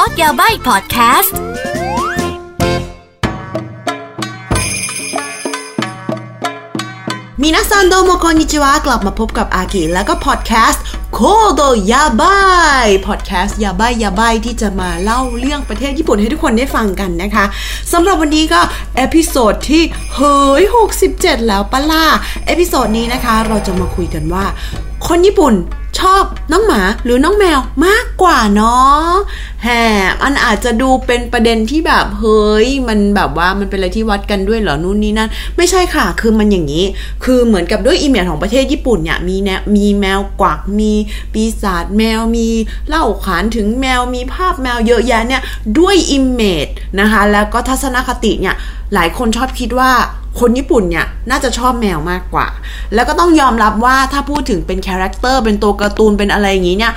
อร์สยาใบพอดแคสต์ みなさんどうもこんにちは กลับมาพบกับอากิแล้วก็พอดแคสต์โคโดยาบายพอดแคสต์ やばいやばい ที่จะมาเล่าเรื่องประเทศญี่ปุ่นให้ทุกคนได้ฟังกันนะคะสำหรับวันนี้ก็ episode ที่เฮ้ย67 แล้วปะล่า episode นี้นะคะเราจะมาคุยกันว่า คนญี่ปุ่นชอบน้องหมาหรือน้องแมวมากกว่าเนาะแฮมันอาจจะดูเป็นประเด็นที่แบบเฮ้ยมันแบบว่ามันเป็นอะไรที่วัดกันด้วยเหรอนู่นนี่นั่นไม่ใช่ค่ะ คือมันอย่างนี้ คือเหมือนกับด้วย image ของประเทศญี่ปุ่นเนี่ยมีแนมีแมวกวักมีปีศาจแมวมีเล่าขานถึงแมวมีภาพแมวเยอะแยะเนี่ยด้วย image นะคะ แล้วก็ทัศนคติเนี่ยหลายคนชอบคิดว่า คนญี่ปุ่นเนี่ยน่าจะชอบแมวมากกว่า แล้วก็ต้องยอมรับว่าถ้าพูดถึงเป็น character เป็นตัวการ์ตูนเป็นอะไรอย่างนี้เนี่ย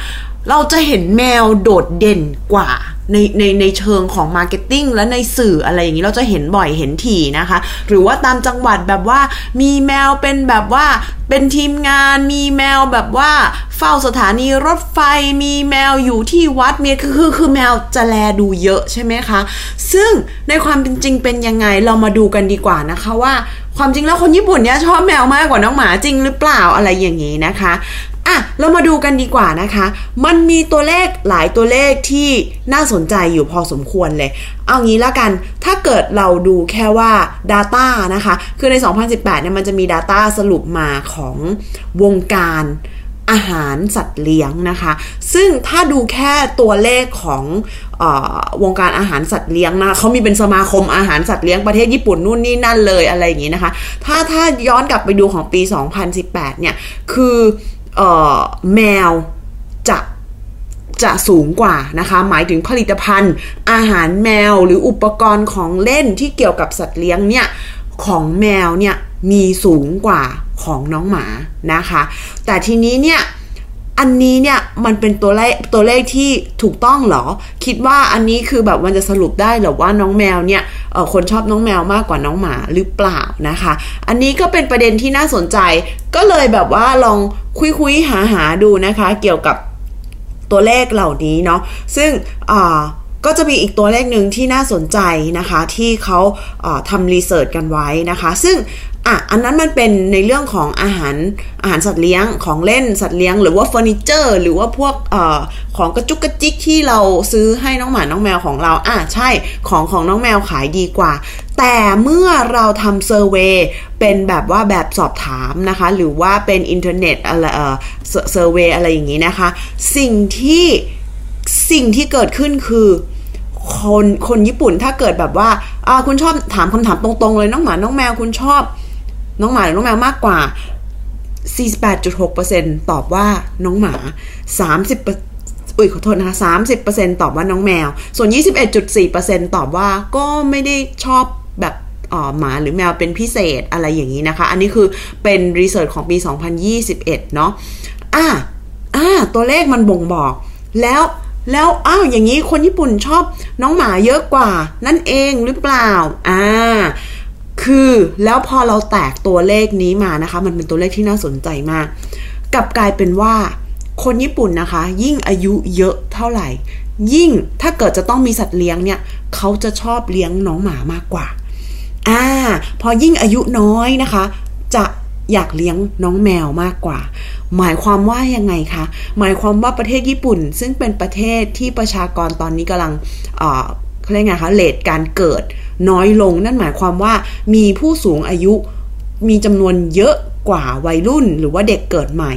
เราจะเห็นแมวโดดเด่นกว่าในในในเชิงของ marketing และในสื่ออะไรอย่างนี้เราจะเห็นบ่อยเห็นถี่นะคะ หรือว่าตามจังหวัดแบบว่า มีแมวเป็นแบบว่าเป็นทีมงานมีแมวแบบว่า เฝ้าสถานีรถไฟมีแมวอยู่ที่วัดเนี่ยคือคือคือแมวจะแลดูเยอะใช่ไหมคะ ซึ่งในความเป็นจริงเป็นยังไงเรามาดูกันดีกว่านะคะว่า ความจริงแล้วคนญี่ปุ่นเนี่ยชอบแมวมากกว่าน้องหมาจริงหรือเปล่าอะไรอย่างนี้นะคะ อะเรามาดูกันดีกว่านะคะ มันมีตัวเลขหลายตัวเลขที่น่าสนใจอยู่พอสมควรเลย เอางี้ละกัน ถ้าเกิดเราดูแค่ว่า Data นะคะ คือใน 2018เนี่ยมันจะมี Data สรุปมาของวงการอาหารสัตว์เลี้ยงนะคะ ซึ่งถ้าดูแค่ตัวเลขของอวงการอาหารสัตว์เลี้ยงนะเขามีเป็นสมาคมอาหารสัตว์เลี้ยงประเทศญี่ปุ่นนู่นนี่นั่นเลยอะไรอย่างนี้นะคะ ถ้าถ้าย้อนกลับไปดูของปี 2018 เนี่ย คือ แมวจะจะสูงกว่านะคะ หมายถึงผลิตภัณฑ์ อาหารแมวหรืออุปกรณ์ของเล่นที่เกี่ยวกับสัตว์เลี้ยงเนี่ย ของแมวเนี่ยมีสูงกว่าของน้องหมานะคะ แต่ทีนี้เนี่ย อันนี้เนี่ยมันเป็นตัวเลขตัวเลขที่ถูกต้องหรอ คิดว่าอันนี้คือแบบมันจะสรุปได้หรือว่าน้องแมวเนี่ยคนชอบน้องแมวมากกว่าน้องหมาหรือเปล่านะคะ อันนี้ก็เป็นประเด็นที่น่าสนใจ ก็เลยแบบว่าลองคุยคุยหาหาดูนะคะ เกี่ยวกับตัวเลขเหล่านี้เนาะซึ่งอ่า ก็จะมีอีกตัวเลขหนึ่งที่น่าสนใจนะคะที่เขาทำ research กันไว้นะคะ ซึ่งอะอันนั้นมันเป็นในเรื่องของอาหารอาหารสัตว์เลี้ยงของเล่นสัตว์เลี้ยง หรือว่าเฟอร์นิเจอร์ หรือว่าพวกออของกระจุกกระจิกที่เราซื้อให้น้องหมาน้องแมวของเราอะใช่ของของน้องแมวขายดีกว่า แต่เมื่อเราทำ survey เป็นแบบว่าแบบสอบถามนะคะ หรือว่าเป็นอินเทอร์เน็ตอะไรเออ survey อะไรอย่างนี้นะคะ สิ่งที่สิ่งที่เกิดขึ้นคือ คนคนญี่ปุ่นถ้าเกิดแบบว่าอ่าคุณชอบถามคำถามตรงๆ เลยน้องหมาน้องแมวคุณชอบ น้องหมาหรือน้องแมวมากกว่า 48.6%ตอบว่าน้องหมา 30อุ้ยขอโทษนะคะ30%ตอบว่าน้องแมว ส่วน 21.4%ตอบว่าก็ไม่ได้ชอบแบบอ๋อหมาหรือแมวเป็นพิเศษอะไรอย่างนี้นะคะ อันนี้คือเป็นรีเสิร์ชของปี 2021 เนาะอ่าอ่าตัวเลขมันบ่งบอกแล้ว แล้วอ้าวอย่างนี้คนญี่ปุ่นชอบน้องหมาเยอะกว่า นั่นเองหรือเปล่าอ่าคือแล้วพอเราแตกตัวเลขนี้มานะคะ มันเป็นตัวเลขที่น่าสนใจมาก กลับกลายเป็นว่าคนญี่ปุ่นนะคะ ยิ่งอายุเยอะเท่าไหร่ ยิ่งถ้าเกิดจะต้องมีสัตว์เลี้ยงเนี่ยเขาจะชอบเลี้ยงน้องหมามากกว่าอ่าพอยิ่งอายุน้อยนะคะ จะ อยากเลี้ยงน้องแมวมากกว่า หมายความว่ายังไงคะ หมายความว่าประเทศญี่ปุ่น ซึ่งเป็นประเทศที่ประชากรตอนนี้กำลังเขาเรียกไงคะเลทการเกิดน้อยลง นั่นหมายความว่ามีผู้สูงอายุมีจำนวนเยอะกว่าวัยรุ่นหรือว่าเด็กเกิดใหม่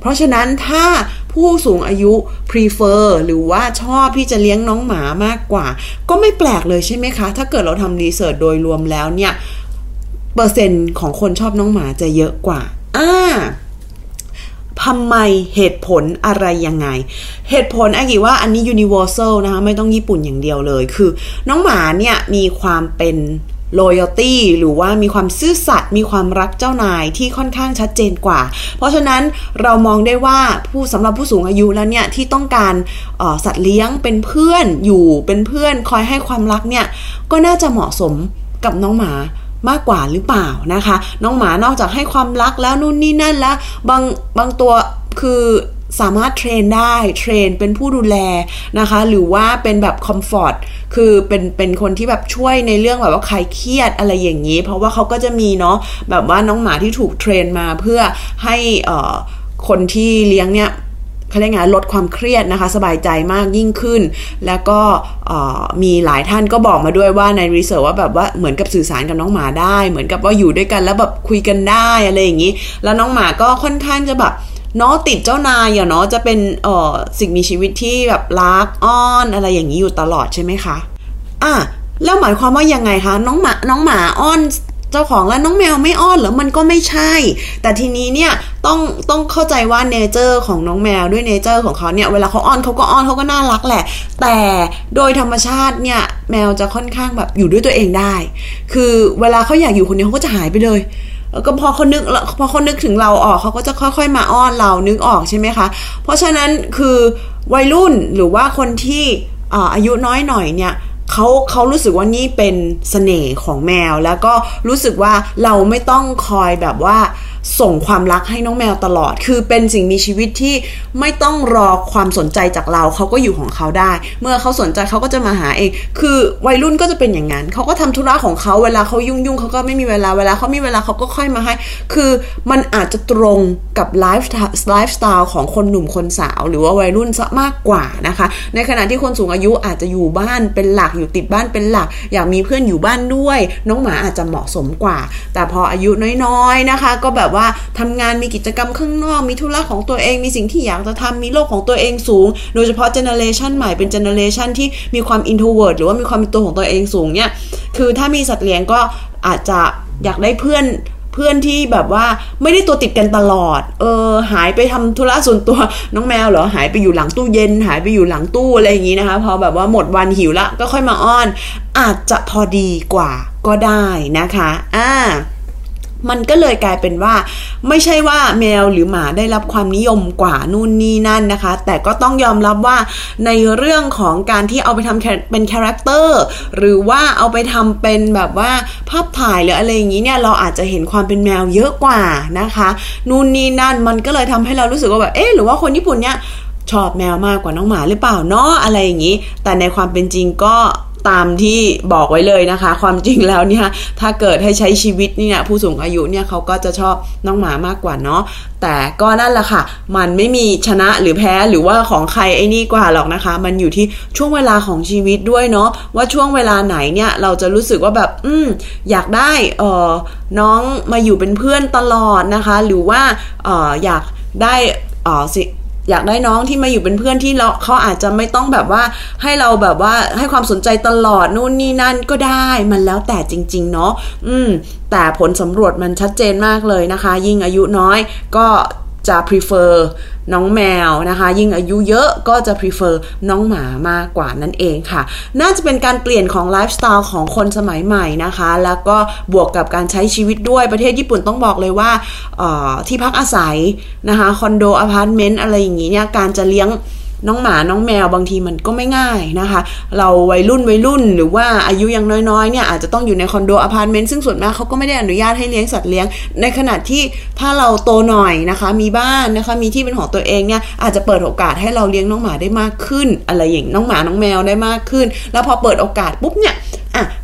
เพราะฉะนั้นถ้าผู้สูงอายุ prefer หรือว่าชอบที่จะเลี้ยงน้องหมามากกว่า ก็ไม่แปลกเลยใช่ไหมคะ ถ้าเกิดเราทำรีเสิร์ชโดยรวมแล้วเนี่ย เปอร์เซ็นต์ของคนชอบน้องหมาจะเยอะกว่า อ่าทำไมเหตุผลอะไรยังไง เหตุผลไอ้กี่ว่าอันนี้ universal นะคะไม่ต้องญี่ปุ่นอย่างเดียวเลย คือน้องหมาเนี่ยมีความเป็น loyalty หรือว่ามีความซื่อสัตย์มีความรักเจ้านายที่ค่อนข้างชัดเจนกว่า เพราะฉะนั้นเรามองได้ว่าผู้สำหรับผู้สูงอายุแล้วเนี่ยที่ต้องการสัตว์เลี้ยงเป็นเพื่อนอยู่เป็นเพื่อนคอยให้ความรักเนี่ยก็น่าจะเหมาะสมกับน้องหมา มากกว่าหรือเปล่านะคะ น้องหมานอกจากให้ความรักแล้วนู่นนี่นั่นแล้วบางบางตัวคือสามารถ train ได้ train เป็นผู้ดูแลนะคะ หรือว่าเป็นแบบ comfort คือเป็นเป็นคนที่แบบช่วยในเรื่องแบบว่าใครเครียดอะไรอย่างนี้ เพราะว่าเขาก็จะมีเนาะแบบว่าน้องหมาที่ถูก train มาเพื่อให้เอ่อคนที่เลี้ยงเนี่ย เขาเรียกไงลดความเครียดนะคะ สบายใจมากยิ่งขึ้น แล้วก็มีหลายท่านก็บอกมาด้วยว่าใน research ว่าแบบว่าเหมือนกับสื่อสารกับน้องหมาได้ เหมือนกับว่าอยู่ด้วยกันแล้วแบบคุยกันได้อะไรอย่างนี้ แล้วน้องหมาก็ค่อนข้างจะแบบเนาะติดเจ้านายอะเนาะจะเป็นเอ่อสิ่งมีชีวิตที่แบบรักอ้อนอะไรอย่างนี้อยู่ตลอดใช่ไหมคะอะแล้วหมายความว่ายังไงคะน้องหมาน้องหมาอ้อน เจ้าของแล้วน้องแมวไม่อ้อนหรือมันก็ไม่ใช่ แต่ทีนี้เนี่ยต้องต้องเข้าใจว่า nature ของน้องแมวด้วย nature ของเขาเนี่ยเวลาเขาอ้อนเขาก็อ้อนเขาก็น่ารักแหละ แต่โดยธรรมชาติเนี่ยแมวจะค่อนข้างแบบอยู่ด้วยตัวเองได้ คือเวลาเขาอยากอยู่คนเดียวเขาก็จะหายไปเลยก็พอเขานึกพอเขานึกถึงเราออกเขาก็จะค่อยๆมาอ้อนเรานึกออกใช่ไหมคะ เพราะฉะนั้นคือวัยรุ่นหรือว่าคนที่อายุน้อยหน่อยเนี่ย เขาเขารู้สึกว่านี่เป็นสเสน่ห์ของแมว แล้วก็รู้สึกว่าเราไม่ต้องคอยแบบว่าส่งความรักให้น้องแมวตลอด คือเป็นสิ่งมีชีวิตที่ไม่ต้องรอความสนใจจากเรา เขาก็อยู่ของเขาได้ เมื่อเขาสนใจเขาก็จะมาหาเอง คือวัยรุ่นก็จะเป็นอย่างนั้น เขาก็ทำธุระของเขา เวลาเขายุ่งยุ่งเขาก็ไม่มีเวลา เวลาเขามีเวลาเขาก็ค่อยมาให้ คือมันอาจจะตรงกับไลฟ์ไลฟ์สไตล์ของคนหนุ่มคนสาว หรือว่าวัยรุ่นซะมากกว่านะคะ ในขณะที่คนสูงอายุอาจจะอยู่บ้านเป็นหลัก อยู่ติดบ้านเป็นหลัก อยากมีเพื่อนอยู่บ้านด้วย น้องหมาอาจจะเหมาะสมกว่า แต่พออายุน้อยๆนะคะ ก็แบบว่าทำงานมีกิจกรรมข้างนอก มีธุระของตัวเอง มีสิ่งที่อยากจะทำมีโลกของตัวเองสูง โดยเฉพาะ generation ใหม่เป็น generation ที่มีความ introvert หรือว่ามีความเป็นตัวของตัวเองสูงเนี่ยคือถ้ามีสัตว์เลี้ยงก็อาจจะอยากได้เพื่อนเพื่อนที่แบบว่าไม่ได้ตัวติดกันตลอด เออ หายไปทำธุระส่วนตัวน้องแมวเหรอหายไปอยู่หลังตู้เย็น หายไปอยู่หลังตู้อะไรอย่างนี้นะคะ พอแบบว่าหมดวันหิวละก็ค่อยมาอ้อน อาจจะพอดีกว่าก็ได้นะคะ อ่า มันก็เลยกลายเป็นว่า ไม่ใช่ว่าแมวหรือหมาได้รับความนิยมกว่านู่นนี่นั่นนะคะ แต่ก็ต้องยอมรับว่าในเรื่องของการที่เอาไปทำเป็น character หรือว่าเอาไปทำเป็นแบบว่าภาพถ่ายหรืออะไรอย่างนี้เนี่ยเราอาจจะเห็นความเป็นแมวเยอะกว่านะคะนู่นนี่นั่นมันก็เลยทำให้เรารู้สึกว่าแบบเอ๊ะหรือว่าคนญี่ปุ่นเนี่ยชอบแมวมากกว่าน้องหมาหรือเปล่าเนาะอะไรอย่างนี้ แต่ในความเป็นจริงก็ ตามที่บอกไว้เลยนะคะ ความจริงแล้วเนี่ยถ้าเกิดให้ใช้ชีวิตเนี่ยผู้สูงอายุเนี่ยเขาก็จะชอบน้องหมามากกว่าเนาะแต่ก็นั่นแหละค่ะ มันไม่มีชนะหรือแพ้หรือว่าของใครไอ้นี่กว่าหรอกนะคะ มันอยู่ที่ช่วงเวลาของชีวิตด้วยเนาะว่าช่วงเวลาไหนเนี่ยเราจะรู้สึกว่าแบบ อืมอยากได้เออน้องมาอยู่เป็นเพื่อนตลอดนะคะ หรือว่าเอออยากได้ออสิ อยากได้น้องที่มาอยู่เป็นเพื่อนที่เราเขาอาจจะไม่ต้องแบบว่าให้เราแบบว่าให้ความสนใจตลอดนู่นนี่นั่นก็ได้มันแล้วแต่จริง ๆ เนาะอืม แต่ผลสำรวจมันชัดเจนมากเลยนะคะ ยิ่งอายุน้อยก็ จะ prefer น้องแมวนะคะ ยิ่งอายุเยอะก็จะ prefer น้องหมามากกว่านั่นเองค่ะ น่าจะเป็นการเปลี่ยนของไลฟ์สไตล์ของคนสมัยใหม่นะคะ แล้วก็บวกกับการใช้ชีวิตด้วยประเทศญี่ปุ่นต้องบอกเลยว่าที่พักอาศัยนะคะคอนโดอพาร์ตเมนต์อะไรอย่างนี้เนี่ยการจะเลี้ยง น้องหมาน้องแมวบางทีมันก็ไม่ง่ายนะคะ เราวัยรุ่นวัยรุ่นหรือว่าอายุยังน้อยๆเนี่ยอาจจะต้องอยู่ในคอนโดอพาร์ตเมนต์ซึ่งส่วนมากเขาก็ไม่ได้อนุญาตให้เลี้ยงสัตว์เลี้ยง ในขณะที่ถ้าเราโตหน่อยนะคะ มีบ้านนะคะมีที่เป็นของตัวเองเนี่ยอาจจะเปิดโอกาสให้เราเลี้ยงน้องหมาได้มากขึ้น อะไรอย่างน้องหมาน้องแมวได้มากขึ้น แล้วพอเปิดโอกาสปุ๊บเนี่ย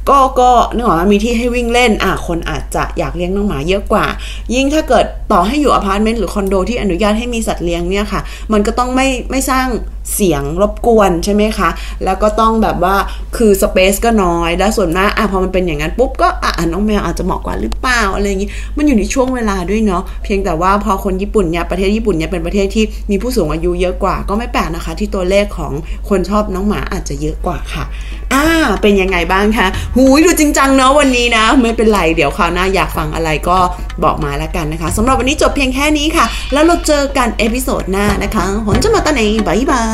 ก็ก็นึกออกมามีที่ให้วิ่งเล่นอะคนอาจจะอยากเลี้ยงน้องหมาเยอะกว่า ยิ่งถ้าเกิดต่อให้อยู่อพาร์ตเมนต์หรือคอนโดที่อนุญาตให้มีสัตว์เลี้ยงเนี่ยค่ะ มันก็ต้องไม่ไม่สร้าง เสียงรบกวนใช่ไหมคะ แล้วก็ต้องแบบว่าคือสเปซก็น้อย แล้วส่วนมากอะพอมันเป็นอย่างนั้นปุ๊บก็อะน้องแมวอาจจะเหมาะกว่าหรือเปล่าอะไรอย่างนี้ มันอยู่ในช่วงเวลาด้วยเนาะ เพียงแต่ว่าพอคนญี่ปุ่นเนี่ยประเทศญี่ปุ่นเนี่ยเป็นประเทศที่มีผู้สูงอายุเยอะกว่า ก็ไม่แปลกนะคะ ที่ตัวเลขของคนชอบน้องหมาอาจจะเยอะกว่าค่ะอ่าเป็นยังไงบ้างคะหูยดูจริงจังเนาะวันนี้นะ ไม่เป็นไรเดี๋ยวคราวหน้าอยากฟังอะไรก็บอกมาแล้วกันนะคะสำหรับวันนี้จบเพียงแค่นี้ค่ะ แล้วเราเจอกัน episode หน้านะคะ んじゃまたね bye bye